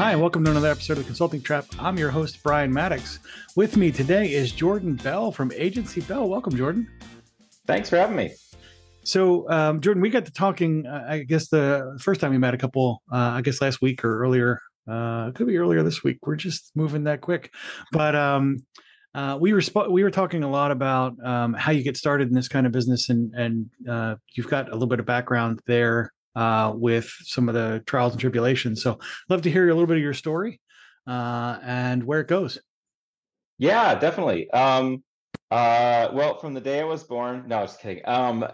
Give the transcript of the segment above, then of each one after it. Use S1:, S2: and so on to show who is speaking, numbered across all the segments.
S1: Hi, and welcome to another episode of the Consulting Trap. I'm your host, Brian Mattocks. With me today is Jordan Bell from Agency Bell. Welcome, Jordan.
S2: Thanks for having me.
S1: So, um, Jordan, we got to talking, uh, I guess, the first time we met a couple, uh, I guess last week or earlier. Uh, it could be earlier this week. We're just moving that quick. But um, uh, we were sp- we were talking a lot about um, how you get started in this kind of business, and and uh, you've got a little bit of background there uh, with some of the trials and tribulations. So, love to hear a little bit of your story uh, and where it goes.
S2: Yeah, definitely. Um, uh, well, from the day I was born, no, just kidding. Um,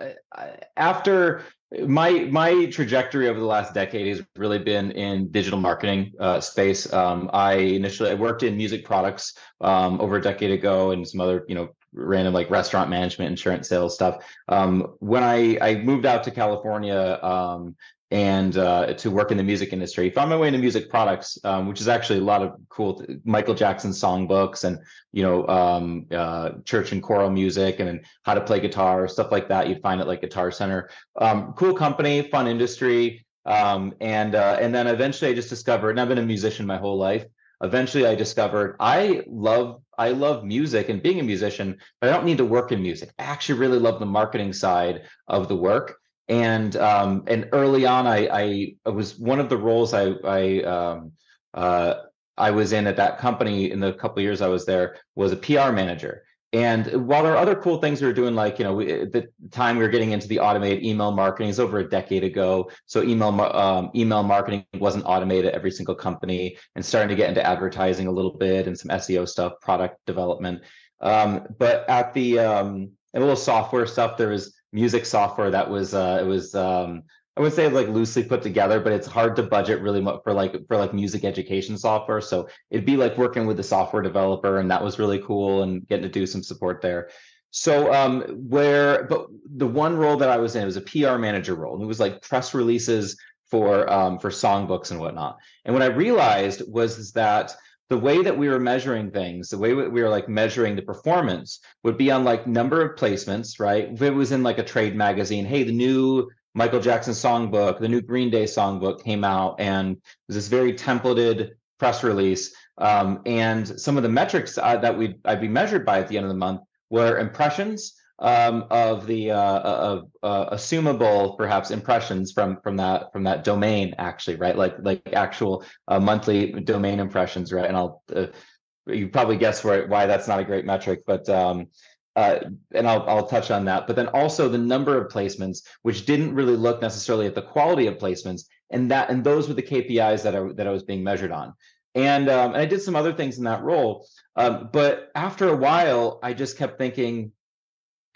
S2: after my my trajectory over the last decade has really been in digital marketing uh, space. Um, I initially I worked in music products um, over a decade ago, and some other you know random like restaurant management, insurance sales stuff. Um, when I I moved out to California um, and uh, to work in the music industry. Found my way into music products, um, which is actually a lot of cool Michael Jackson songbooks and you know um, uh, church and choral music and how to play guitar, stuff like that. You'd find it like Guitar Center. Um, cool company, fun industry, um, and uh, and then eventually I just discovered. And I've been a musician my whole life. Eventually, I discovered I love I love music and being a musician, but I don't need to work in music. I actually really love the marketing side of the work and um, and early on, I, I, I was one of the roles I I um, uh, I was in at that company in the couple years I was there was a PR manager. And while there are other cool things we were doing, like you know, we, the time we were getting into the automated email marketing is over a decade ago. So email um, email marketing wasn't automated at every single company, and starting to get into advertising a little bit and some SEO stuff, product development. Um, but at the um, a little software stuff, there was music software that was uh, it was um, I would say like loosely put together, but it's hard to budget really much for like for like music education software. So it'd be like working with a software developer, and that was really cool and getting to do some support there. So um, where but the one role that I was in was a PR manager role, and it was like press releases for um, for songbooks and whatnot. And what I realized was that the way that we were measuring things, the way we were like measuring the performance would be on like number of placements, right? If it was in like a trade magazine, hey, the new Michael Jackson songbook, the new Green Day songbook came out, and was this very templated press release. Um, and some of the metrics uh, that we I'd be measured by at the end of the month were impressions, um, of the uh, uh, of uh, assumable perhaps impressions from from that from that domain actually right like like actual uh, monthly domain impressions right and I'll uh, you probably guess where, why that's not a great metric but um, uh, and I'll I'll touch on that but then also the number of placements which didn't really look necessarily at the quality of placements and that and those were the KPIs that I that I was being measured on and um, and I did some other things in that role um, but after a while I just kept thinking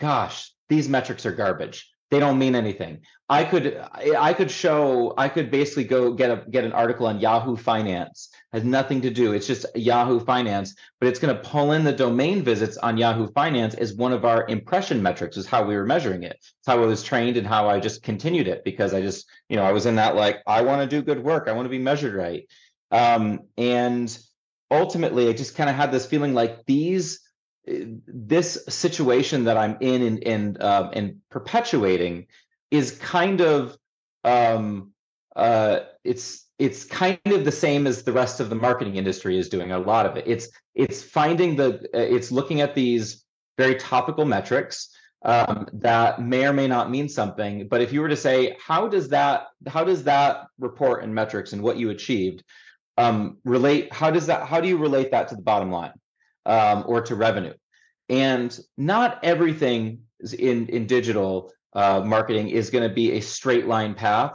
S2: gosh, these metrics are garbage. They don't mean anything. I could I could show I could basically go get a get an article on Yahoo Finance. Has nothing to do. It's just Yahoo Finance, but it's going to pull in the domain visits on Yahoo Finance as one of our impression metrics. Is how we were measuring it. It's how I was trained and how I just continued it because I just you know I was in that like I want to do good work. I want to be measured right. Um, and ultimately, I just kind of had this feeling like these this situation that I'm in and and uh, and perpetuating is kind of um, uh, it's it's kind of the same as the rest of the marketing industry is doing a lot of it. It's it's finding the uh, it's looking at these very topical metrics um, that may or may not mean something. But if you were to say, how does that how does that report and metrics and what you achieved um, relate? How does that how do you relate that to the bottom line? Um, or to revenue. And not everything in in digital uh, marketing is going to be a straight line path.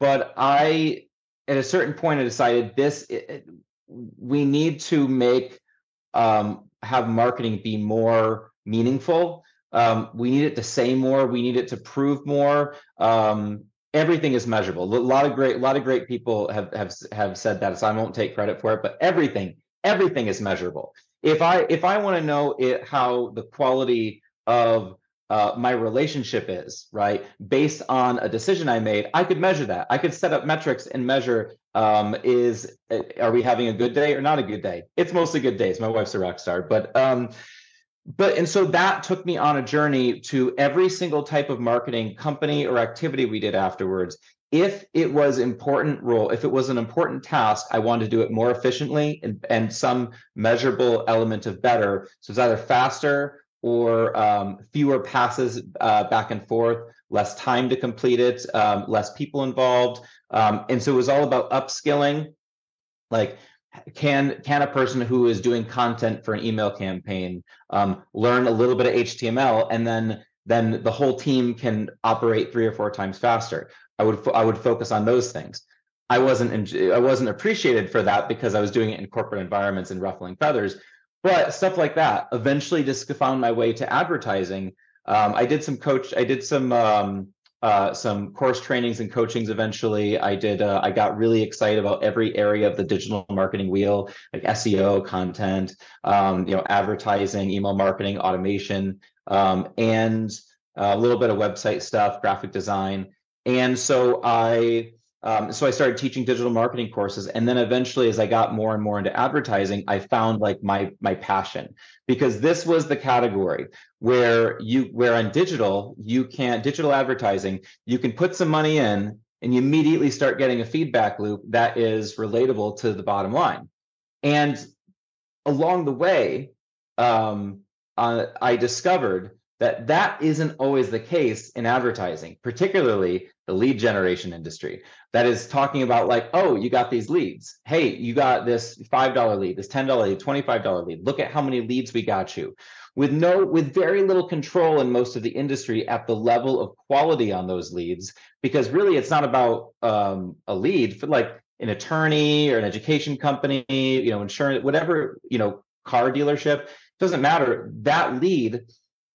S2: But I, at a certain point, I decided this it, we need to make um, have marketing be more meaningful. Um, we need it to say more. We need it to prove more. Um, everything is measurable. A lot of great, a lot of great people have have have said that. So I won't take credit for it, but everything, everything is measurable if I if I want to know it, how the quality of uh, my relationship is right based on a decision I made, I could measure that. I could set up metrics and measure um, is uh, are we having a good day or not a good day? It's mostly good days. My wife's a rock star, but um, but and so that took me on a journey to every single type of marketing company or activity we did afterwards if it was important role, if it was an important task, I wanted to do it more efficiently and, and some measurable element of better. So it's either faster or um, fewer passes uh, back and forth, less time to complete it, um, less people involved. Um, and so it was all about upskilling. Like, can can a person who is doing content for an email campaign um, learn a little bit of HTML and then then the whole team can operate three or four times faster. I would I would focus on those things. I wasn't I wasn't appreciated for that because I was doing it in corporate environments and ruffling feathers. But stuff like that eventually just found my way to advertising. Um, I did some coach. I did some um, uh, some course trainings and coachings. Eventually, I did. Uh, I got really excited about every area of the digital marketing wheel, like SEO, content, um, you know, advertising, email marketing, automation, um, and a little bit of website stuff, graphic design. And so I um, so I started teaching digital marketing courses, and then eventually, as I got more and more into advertising, I found like my my passion. Because this was the category where you where on digital you can digital advertising you can put some money in and you immediately start getting a feedback loop that is relatable to the bottom line, and along the way, um, uh, I discovered that that isn't always the case in advertising particularly the lead generation industry that is talking about like oh you got these leads. Hey you got this $5 lead this $10 lead $25 lead. Look at how many leads we got you. With no with very little control in most of the industry at the level of quality on those leads because really it's not about um, a lead for like an attorney or an education company you know insurance whatever you know car dealership doesn't matter. That lead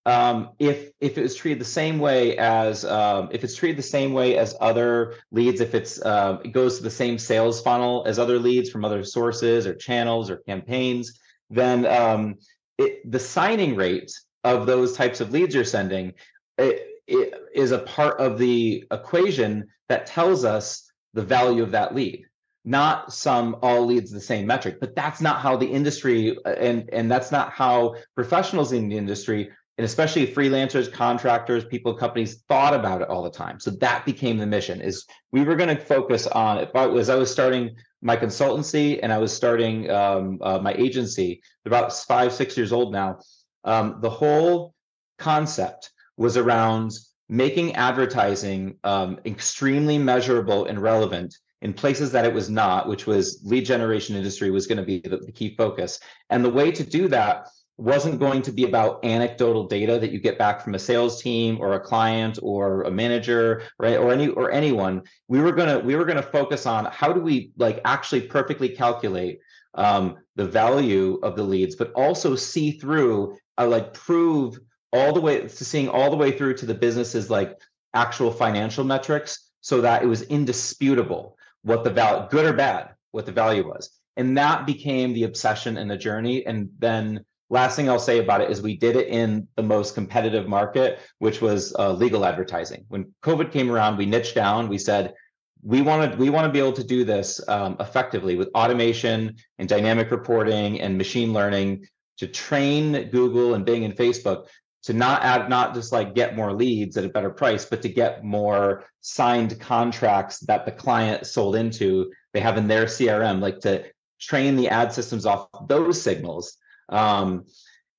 S2: um, if if it was treated the same way as um, if it's treated the same way as other leads, if it's uh, it goes to the same sales funnel as other leads from other sources or channels or campaigns, then um, it, the signing rate of those types of leads you're sending it, it is a part of the equation that tells us the value of that lead. Not some all leads the same metric but that's not how the industry and and that's not how professionals in the industry and especially freelancers contractors people companies thought about it all the time. So that became the mission is we were going to focus on if i was i was starting my consultancy and i was starting um, uh, my agency about five six years old now. Um, the whole concept was around making advertising um, extremely measurable and relevant in places that it was not which was lead generation industry was going to be the, the key focus. And the way to do that wasn't going to be about anecdotal data that you get back from a sales team or a client or a manager right or any or anyone. We were going to we were going to focus on how do we like actually perfectly calculate um, the value of the leads but also see through uh, like prove all the way to seeing all the way through to the business's like actual financial metrics so that it was indisputable what the value good or bad what the value was. And that became the obsession and the journey and then last thing I'll say about it is we did it in the most competitive market, which was uh, legal advertising. When COVID came around, we niched down. We said we wanted we want to be able to do this um, effectively with automation and dynamic reporting and machine learning to train Google and Bing and Facebook to not add not just like get more leads at a better price, but to get more signed contracts that the client sold into they have in their CRM, like to train the ad systems off those signals um,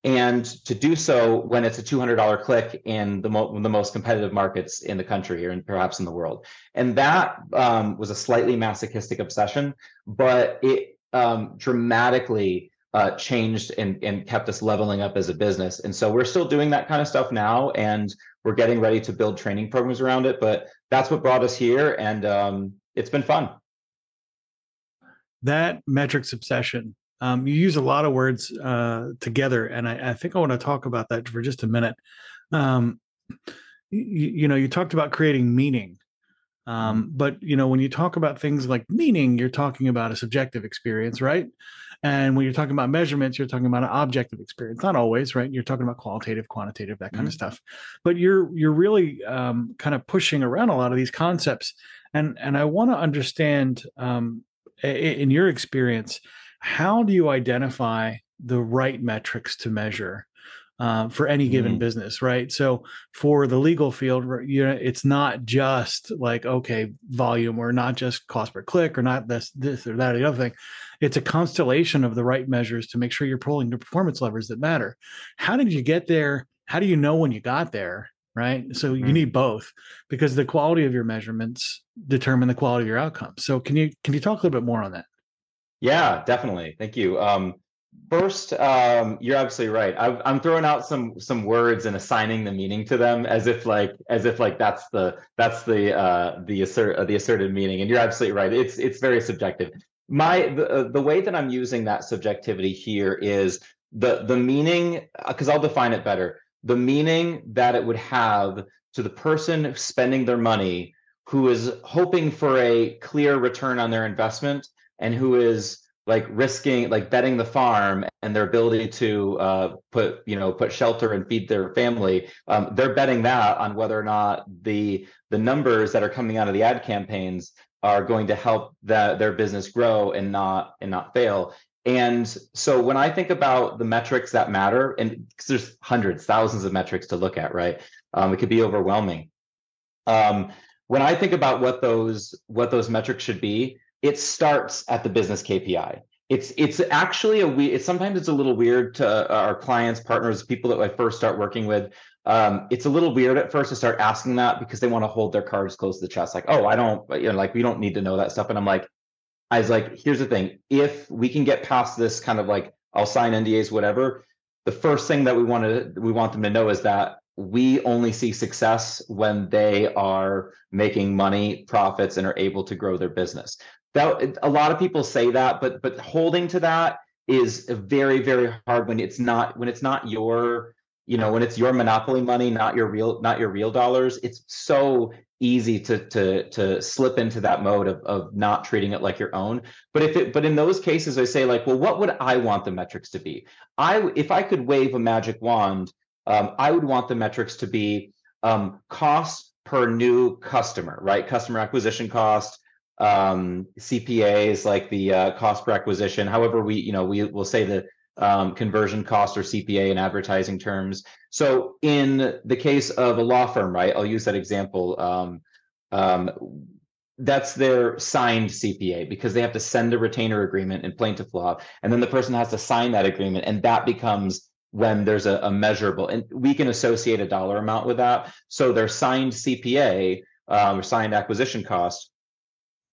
S2: and to do so when it's a $200 click in the, mo- the most competitive markets in the country or perhaps in the world. And that um, was a slightly masochistic obsession, but it um, dramatically uh, changed and, and kept us leveling up as a business. And so we're still doing that kind of stuff now, and we're getting ready to build training programs around it. But that's what brought us here, and um, it's been fun.
S1: That metrics obsession um, you use a lot of words uh, together, and I, I, think I want to talk about that for just a minute. Um, you, you, know, you talked about creating meaning, um, mm-hmm. but you know, when you talk about things like meaning, you're talking about a subjective experience, right? And when you're talking about measurements, you're talking about an objective experience. Not always, right? You're talking about qualitative, quantitative, that kind mm-hmm. of stuff. But you're you're really um, kind of pushing around a lot of these concepts, and and I want to understand um, in your experience how do you identify the right metrics to measure uh, for any given
S2: Mhm.
S1: business, right? So for the legal field, you know, it's not just like okay, volume, or not just cost per click, or not this, this or that or the other thing. It's a constellation of the right measures to make sure you're pulling the performance levers that matter. How did you get there? How do you know when you got there? Right. So you
S2: Mhm.
S1: need both because the quality of your measurements determine the quality of your outcomes. So can you can you talk a little bit more on that?
S2: Yeah, definitely. Thank you. Um, first, um, you're absolutely right. I, I'm throwing out some some words and assigning the meaning to them as if like as if like that's the that's the uh, the assert uh, the asserted meaning. And you're absolutely right. It's it's very subjective. My the uh, the way that I'm using that subjectivity here is the the meaning because I'll define it better. The meaning that it would have to the person spending their money who is hoping for a clear return on their investment and who is like risking like betting the farm and their ability to uh, put you know put shelter and feed their family um, they're betting that on whether or not the the numbers that are coming out of the ad campaigns are going to help that their business grow and not and not fail. And so when i think about the metrics that matter and there's hundreds thousands of metrics to look at right? Um, it could be overwhelming. Um, when i think about what those what those metrics should be it starts at the business KPI. It's it's actually a we. It's sometimes it's a little weird to our clients, partners, people that I first start working with. Um, it's a little weird at first to start asking that because they want to hold their cards close to the chest, like, oh, I don't, you know, like we don't need to know that stuff. And I'm like, I was like, here's the thing: if we can get past this kind of like, I'll sign NDAs, whatever. The first thing that we want to we want them to know is that we only see success when they are making money, profits, and are able to grow their business that a lot of people say that but but holding to that is very very hard when it's not when it's not your you know when it's your monopoly money not your real not your real dollars it's so easy to to to slip into that mode of of not treating it like your own. But if it but in those cases i say like well what would i want the metrics to be? I if i could wave a magic wand um, i would want the metrics to be um, cost per new customer right? Customer acquisition cost um, CPA is like the uh, cost per acquisition. However, we you know we will say the um, conversion cost or CPA in advertising terms. So in the case of a law firm, right? I'll use that example. Um, um, that's their signed CPA because they have to send a retainer agreement in plaintiff law, and then the person has to sign that agreement, and that becomes when there's a, a measurable, and we can associate a dollar amount with that. So their signed CPA um, or signed acquisition cost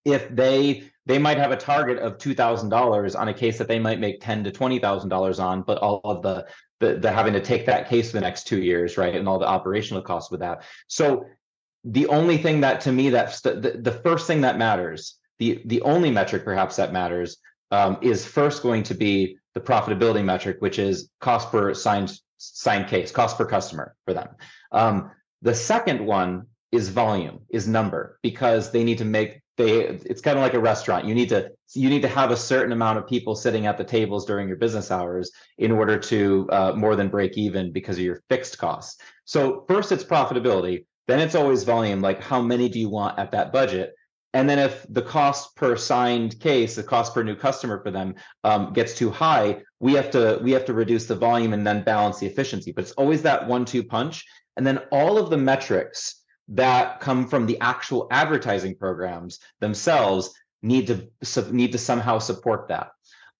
S2: if they they might have a target of two thousand dollars on a case that they might make ten to twenty thousand dollars on, but all of the, the the having to take that case for the next two years, right, and all the operational costs with that. So the only thing that to me that the, the first thing that matters, the the only metric perhaps that matters um, is first going to be the profitability metric, which is cost per signed signed case, cost per customer for them. Um, the second one is volume, is number, because they need to make they it's kind of like a restaurant. You need to you need to have a certain amount of people sitting at the tables during your business hours in order to uh, more than break even because of your fixed costs. So first it's profitability then it's always volume like how many do you want at that budget? And then if the cost per signed case the cost per new customer for them um, gets too high we have to we have to reduce the volume and then balance the efficiency. But it's always that one two punch. And then all of the metrics that come from the actual advertising programs themselves need to need to somehow support that.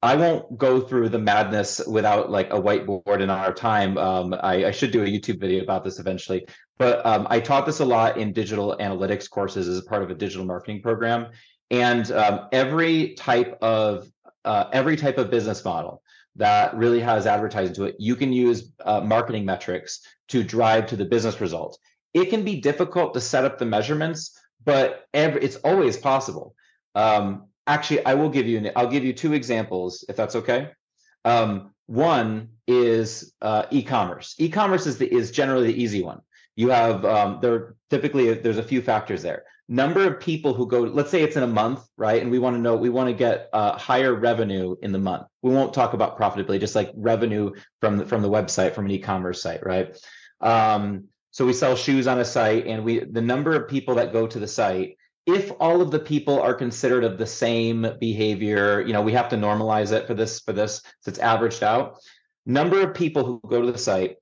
S2: I won't go through the madness without like a whiteboard in our time. Um, I, I, should do a YouTube video about this eventually, but um, I taught this a lot in digital analytics courses as part of a digital marketing program. And um, every type of uh, every type of business model that really has advertising to it, you can use uh, marketing metrics to drive to the business result it can be difficult to set up the measurements, but every, it's always possible. Um, actually, I will give you I'll give you two examples if that's okay. Um, one is uh, e-commerce. E-commerce is the is generally the easy one. You have um, there typically there's a few factors there. Number of people who go. Let's say it's in a month, right? And we want to know we want to get uh, higher revenue in the month. We won't talk about profitability, just like revenue from the, from the website from an e-commerce site, right? Um, so we sell shoes on a site, and we the number of people that go to the site. If all of the people are considered of the same behavior, you know, we have to normalize it for this for this, so it's averaged out. Number of people who go to the site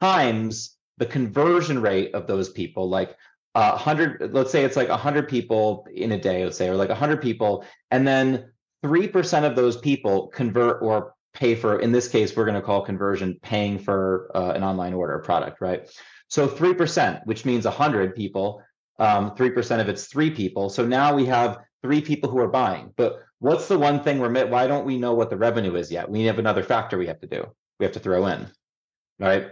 S2: times the conversion rate of those people, like uh, 100, let's say it's like 100 people in a day, let's say, or like 100 people, and then 3% of those people convert or pay for, in this case, we're going to call conversion paying for uh, an online order product, right? So 3%, which means 100 people, um, 3% of it's three people. So now we have three people who are buying. But what's the one thing we're, why don't we know what the revenue is yet? We have another factor we have to do. We have to throw in, right?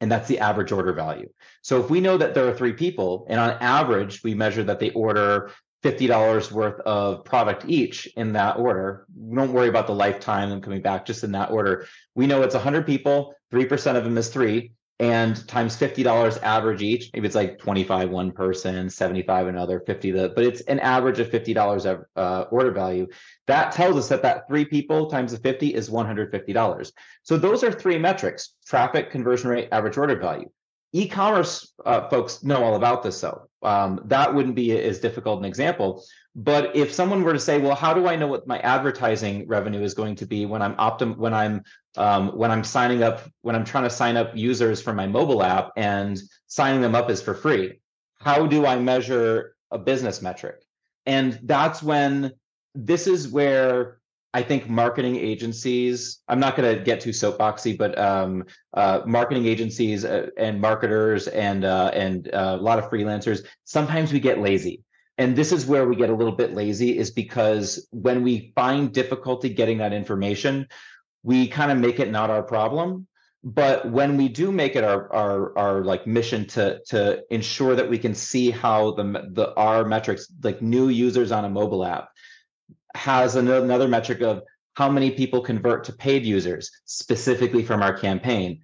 S2: And that's the average order value. So if we know that there are three people, and on average, we measure that they order $50 worth of product each in that order. We don't worry about the lifetime and coming back just in that order. We know it's 100 people, 3% of them is three and times $50 average each. Maybe it's like 25 one person 75 another 50 the but it's an average of $50 uh, order value. That tells us that that three people times the 50 is $150 so those are three metrics traffic conversion rate average order value. E-commerce uh, folks know all about this though. Um, that wouldn't be as difficult an example but if someone were to say, well, how do I know what my advertising revenue is going to be when I'm optim when I'm um, when I'm signing up when I'm trying to sign up users for my mobile app and signing them up is for free? How do I measure a business metric? And that's when this is where I think marketing agencies, I'm not going to get too soapboxy, but um, uh, marketing agencies uh, and marketers and uh, and uh, a lot of freelancers, sometimes we get lazy and this is where we get a little bit lazy is because when we find difficulty getting that information we kind of make it not our problem but when we do make it our our our like mission to to ensure that we can see how the the our metrics like new users on a mobile app has another metric of how many people convert to paid users specifically from our campaign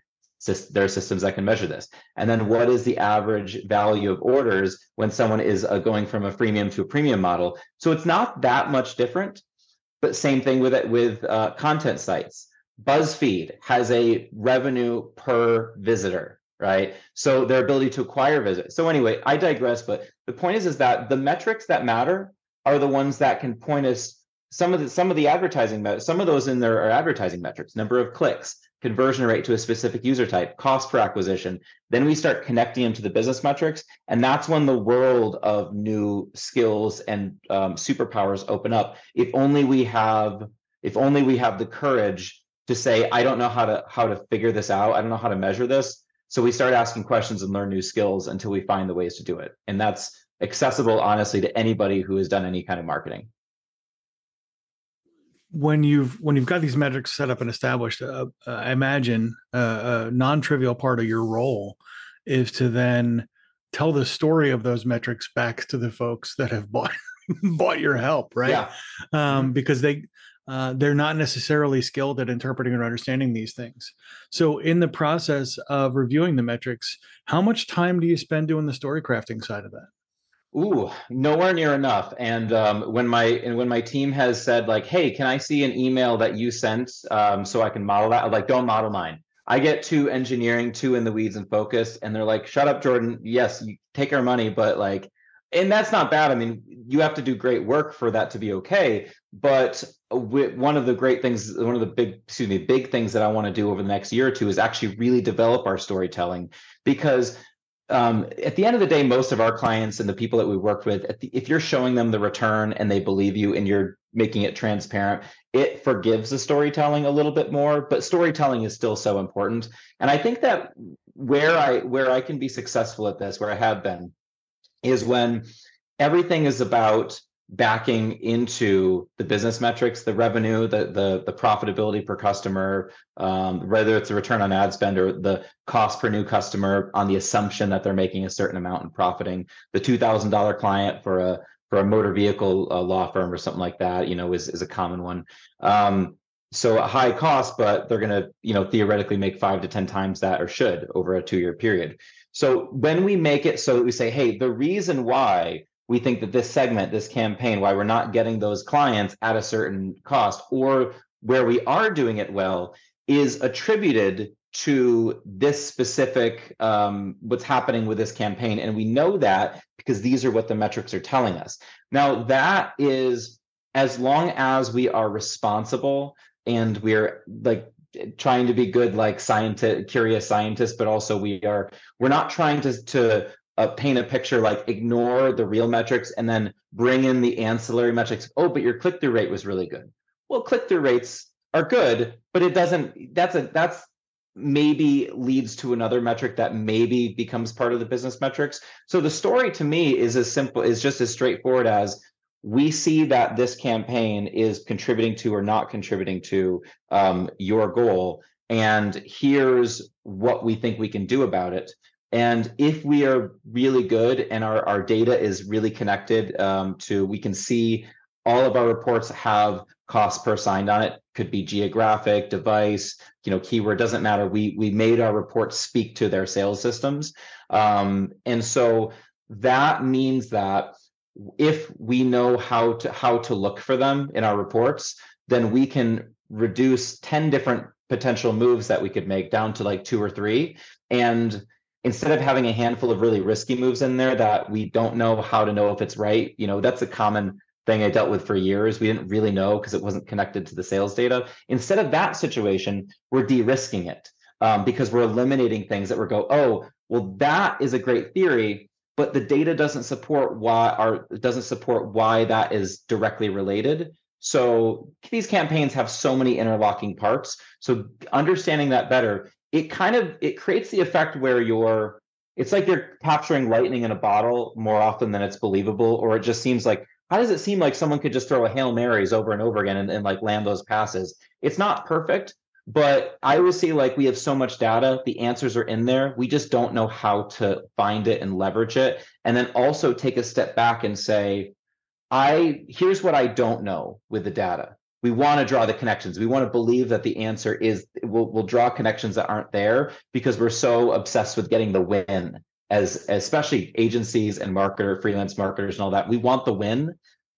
S2: there are systems that can measure this. And then what is the average value of orders when someone is uh, going from a freemium to a premium model? So it's not that much different, but same thing with it with uh, content sites. BuzzFeed has a revenue per visitor, right? So their ability to acquire visits. So anyway, I digress, but the point is, is that the metrics that matter are the ones that can point us some of the some of the advertising some of those in there are advertising metrics number of clicks conversion rate to a specific user type, cost per acquisition. Then we start connecting them to the business metrics. And that's when the world of new skills and um, superpowers open up. If only we have, if only we have the courage to say, I don't know how to how to figure this out. I don't know how to measure this. So we start asking questions and learn new skills until we find the ways to do it. And that's accessible, honestly, to anybody who has done any kind of marketing
S1: when you've when you've got these metrics set up and established, uh, uh, I imagine uh, a non-trivial part of your role is to then tell the story of those metrics back to the folks that have bought bought your help, right?
S2: Yeah.
S1: Um, mm-hmm. because they uh, they're not necessarily skilled at interpreting or understanding these things. So, in the process of reviewing the metrics, how much time do you spend doing the story crafting side of that?
S2: Ooh, nowhere near enough. And um, when my and when my team has said like, "Hey, can I see an email that you sent um, so I can model that?" I'm like, don't model mine. I get too engineering, too in the weeds and focused, and they're like, "Shut up, Jordan. Yes, you take our money, but like." And that's not bad. I mean, you have to do great work for that to be okay. But one of the great things, one of the big, excuse me, big things that I want to do over the next year or two is actually really develop our storytelling because um, at the end of the day, most of our clients and the people that we work with, the, if you're showing them the return and they believe you and you're making it transparent, it forgives the storytelling a little bit more. But storytelling is still so important. And I think that where I where I can be successful at this, where I have been, is when everything is about backing into the business metrics, the revenue, the the, the profitability per customer, um, whether it's a return on ad spend or the cost per new customer on the assumption that they're making a certain amount and profiting. The two thousand dollar client for a for a motor vehicle uh, law firm or something like that, you know, is is a common one. Um, so a high cost, but they're going to, you know, theoretically make five to ten times that or should over a two year period. So when we make it so that we say, hey, the reason why we think that this segment, this campaign, why we're not getting those clients at a certain cost, or where we are doing it well, is attributed to this specific um, what's happening with this campaign, and we know that because these are what the metrics are telling us. Now that is as long as we are responsible and we're like trying to be good like scientist curious scientists but also we are we're not trying to to uh, paint a picture like ignore the real metrics and then bring in the ancillary metrics. Oh but your click-through rate was really good. Well click-through rates are good but it doesn't that's a that's maybe leads to another metric that maybe becomes part of the business metrics. So the story to me is as simple is just as straightforward as we see that this campaign is contributing to or not contributing to um, your goal and here's what we think we can do about it and if we are really good and our, our data is really connected um, to, we can see all of our reports have cost per signed on it. Could be geographic, device, you know, keyword doesn't matter. We we made our reports speak to their sales systems, um, and so that means that if we know how to how to look for them in our reports, then we can reduce ten different potential moves that we could make down to like two or three, and instead of having a handful of really risky moves in there that we don't know how to know if it's right, you know, that's a common thing I dealt with for years. We didn't really know because it wasn't connected to the sales data. Instead of that situation, we're de-risking it um, because we're eliminating things that we go, oh, well, that is a great theory, but the data doesn't support why or doesn't support why that is directly related. So these campaigns have so many interlocking parts. So understanding that better it kind of it creates the effect where you're it's like you're capturing lightning in a bottle more often than it's believable or it just seems like how does it seem like someone could just throw a hail marys over and over again and, and like land those passes it's not perfect but i always say like we have so much data the answers are in there we just don't know how to find it and leverage it and then also take a step back and say i here's what i don't know with the data we want to draw the connections. We want to believe that the answer is we'll, we'll draw connections that aren't there because we're so obsessed with getting the win as especially agencies and marketer freelance marketers and all that. We want the win.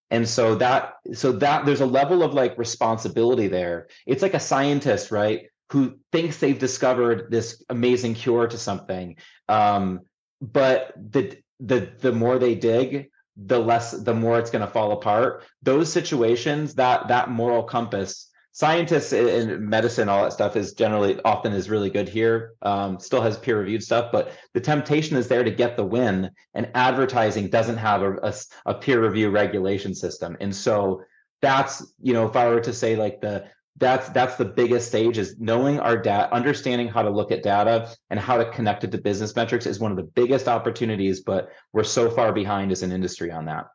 S2: And so that so that there's a level of like responsibility there. It's like a scientist, right? Who thinks they've discovered this amazing cure to something. Um, but the the the more they dig, the less the more it's going to fall apart those situations that that moral compass scientists in medicine all that stuff is generally often is really good here um, still has peer reviewed stuff but the temptation is there to get the win and advertising doesn't have a, a, a peer review regulation system. And so that's you know if i were to say like the that's that's the biggest stage is knowing our data understanding how to look at data and how to connect it to business metrics is one of the biggest opportunities but we're so far behind as an industry on that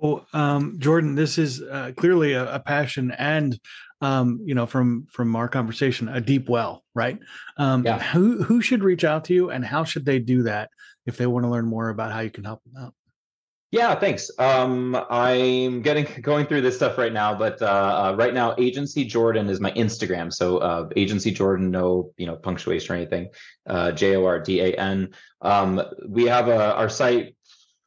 S1: well um, jordan this is uh, clearly a, a, passion and um, you know from from our conversation a deep well right um, yeah. who who should reach out to you and how should they do that if they want to learn more about how you can help them out
S2: yeah, thanks. Um, I'm getting going through this stuff right now, but uh, uh, right now, Agency Jordan is my Instagram. So uh, Agency Jordan, no, you know, punctuation or anything. Uh, J O R D A N. Um, we have a our site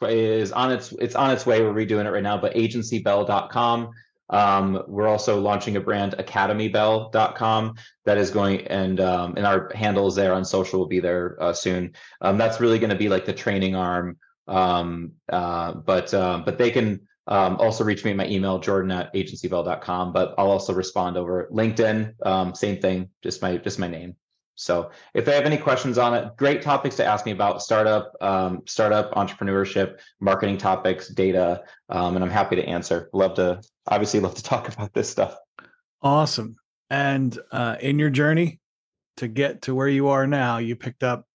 S2: is on its it's on its way. We're redoing it right now, but agencybell.com. Um, we're also launching a brand academybell.com that is going and um, and our handles there on social will be there uh, soon. Um, that's really going to be like the training arm um, uh, but uh, but they can um, also reach me at my email, jordan at agencybell.com. But I'll also respond over LinkedIn. Um, same thing, just my just my name. So if they have any questions on it, great topics to ask me about startup, um, startup entrepreneurship, marketing topics, data, um, and I'm happy to answer. Love to obviously love to talk about this stuff.
S1: Awesome. And uh, in your journey to get to where you are now, you picked up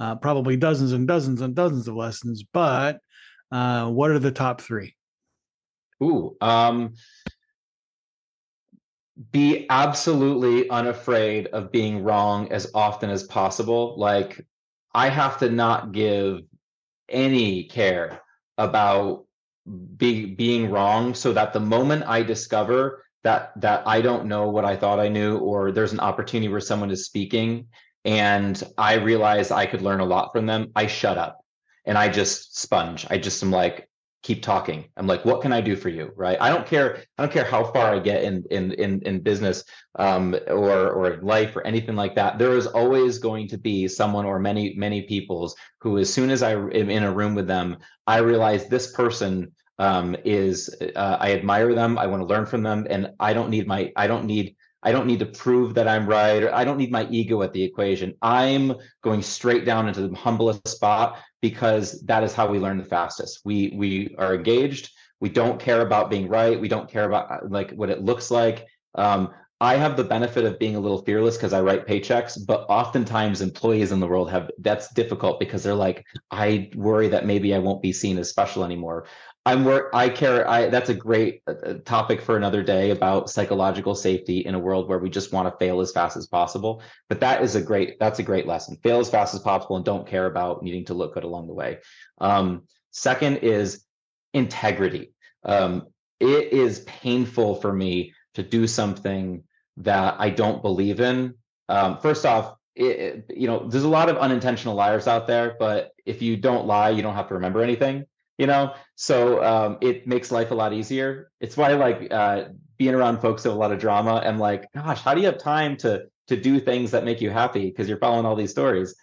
S1: uh, probably dozens and dozens and dozens of lessons. But uh, what are the top three?
S2: Ooh, um, be absolutely unafraid of being wrong as often as possible. Like I have to not give any care about be, being wrong so that the moment I discover that that I don't know what I thought I knew or there's an opportunity where someone is speaking and I realize I could learn a lot from them, I shut up and I just sponge. I just am like, keep talking. I'm like, what can I do for you? Right. I don't care. I don't care how far I get in in in, in business um, or or life or anything like that. There is always going to be someone or many many peoples who, as soon as I am in a room with them, I realize this person um, is uh, I admire them. I want to learn from them, and I don't need my I don't need I don't need to prove that I'm right, or I don't need my ego at the equation. I'm going straight down into the humblest spot because that is how we learn the fastest. We we are engaged. We don't care about being right. We don't care about uh, like what it looks like. Um, I have the benefit of being a little fearless because I write paychecks, but oftentimes employees in the world have that's difficult because they're like, I worry that maybe I won't be seen as special anymore. I'm work. I care. I that's a great uh, uh, topic for another day about psychological safety in a world where we just want to fail as fast as possible. But that is a great. That's a great lesson. Fail as fast as possible and don't care about needing to look good along the way. Um, second is integrity. Um, it is painful for me to do something that I don't believe in. Um, first off, it, you know, there's a lot of unintentional liars out there, but if you don't lie, you don't have to remember anything you know? So um, it makes life a lot easier. It's why like uh, being around folks with a lot of drama and like gosh how do you have time to to do things that make you happy? Because you're following all these stories.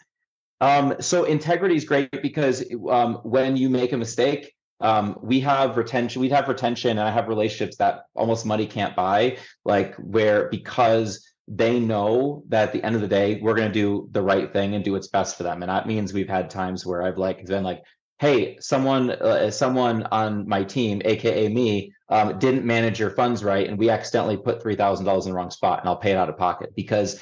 S2: Um, so integrity is great because um, when you make a mistake um, we have retention we have retention and i have relationships that almost money can't buy like where because they know that at the end of the day we're going to do the right thing and do what's best for them. And that means we've had times where i've like been like hey, someone uh, someone on my team, aka me, um, didn't manage your funds right, and we accidentally put three thousand dollars in the wrong spot, and I'll pay it out of pocket because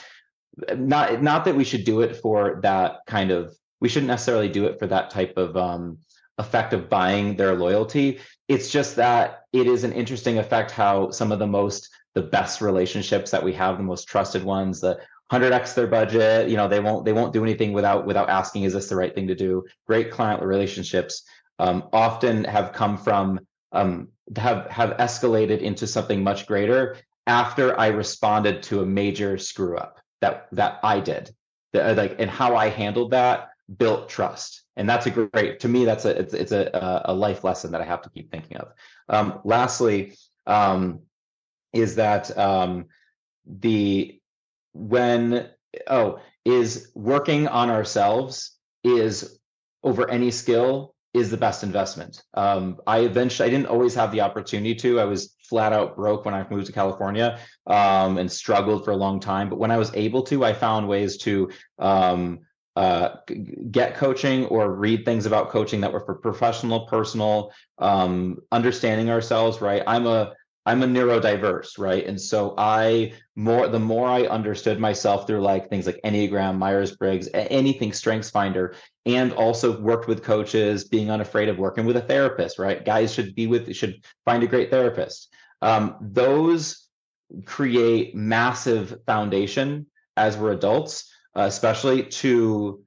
S2: uh, not not that we should do it for that kind of we shouldn't necessarily do it for that type of um, effect of buying their loyalty. It's just that it is an interesting effect how some of the most the best relationships that we have, the most trusted ones, the 100x their budget you know they won't they won't do anything without without asking is this the right thing to do? Great client relationships um, often have come from um, have have escalated into something much greater after i responded to a major screw up that that i did. The, uh, like and how i handled that built trust. And that's a great to me that's a it's, it's a a life lesson that i have to keep thinking of. Um, lastly um, is that um, the when oh is working on ourselves is over any skill is the best investment. Um, I eventually I didn't always have the opportunity to. I was flat out broke when I moved to California um, and struggled for a long time. But when I was able to, I found ways to um, uh, get coaching or read things about coaching that were for professional, personal, um, understanding ourselves. Right. I'm a I'm a neurodiverse, right? And so I more the more I understood myself through like things like Enneagram, Myers Briggs, anything Strengths Finder, and also worked with coaches, being unafraid of working with a therapist, right? Guys should be with should find a great therapist. Um, those create massive foundation as we're adults, uh, especially to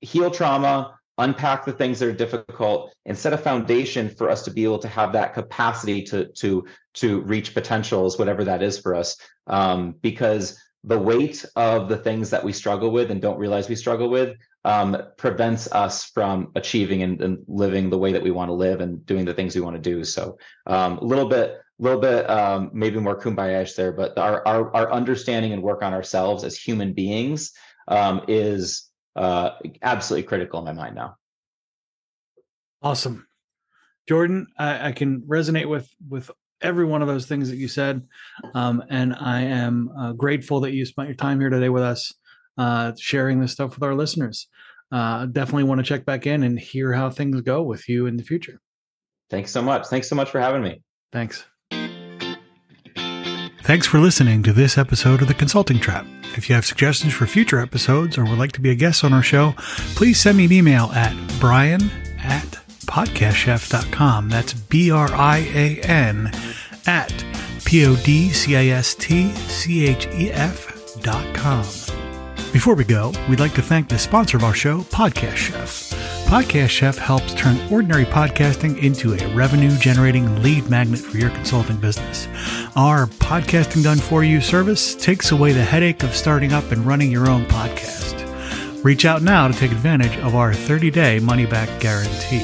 S2: heal trauma, unpack the things that are difficult and set a foundation for us to be able to have that capacity to to to reach potentials whatever that is for us. Um, because the weight of the things that we struggle with and don't realize we struggle with um, prevents us from achieving and, and, living the way that we want to live and doing the things we want to do. So um, a little bit a little bit um, maybe more kumbaya there but our, our our understanding and work on ourselves as human beings um, is uh, absolutely critical in my mind now.
S1: Awesome, Jordan. I, I, can resonate with with every one of those things that you said, um, and I am uh, grateful that you spent your time here today with us, uh, sharing this stuff with our listeners. Uh, definitely want to check back in and hear how things go with you in the future.
S2: Thanks so much. Thanks so much for having me.
S1: Thanks. Thanks for listening to this episode of The Consulting Trap. If you have suggestions for future episodes or would like to be a guest on our show, please send me an email at brian at podcastchef.com. That's B R I A N at P O D C I S T C H E F dot com. Before we go, we'd like to thank the sponsor of our show, Podcast Chef. Podcast Chef helps turn ordinary podcasting into a revenue generating lead magnet for your consulting business. Our podcasting done for you service takes away the headache of starting up and running your own podcast. Reach out now to take advantage of our 30 day money back guarantee.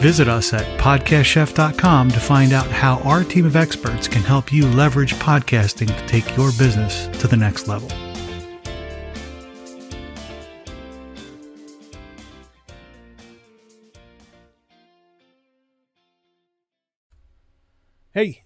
S1: Visit us at podcastchef.com to find out how our team of experts can help you leverage podcasting to take your business to the next level. Hey,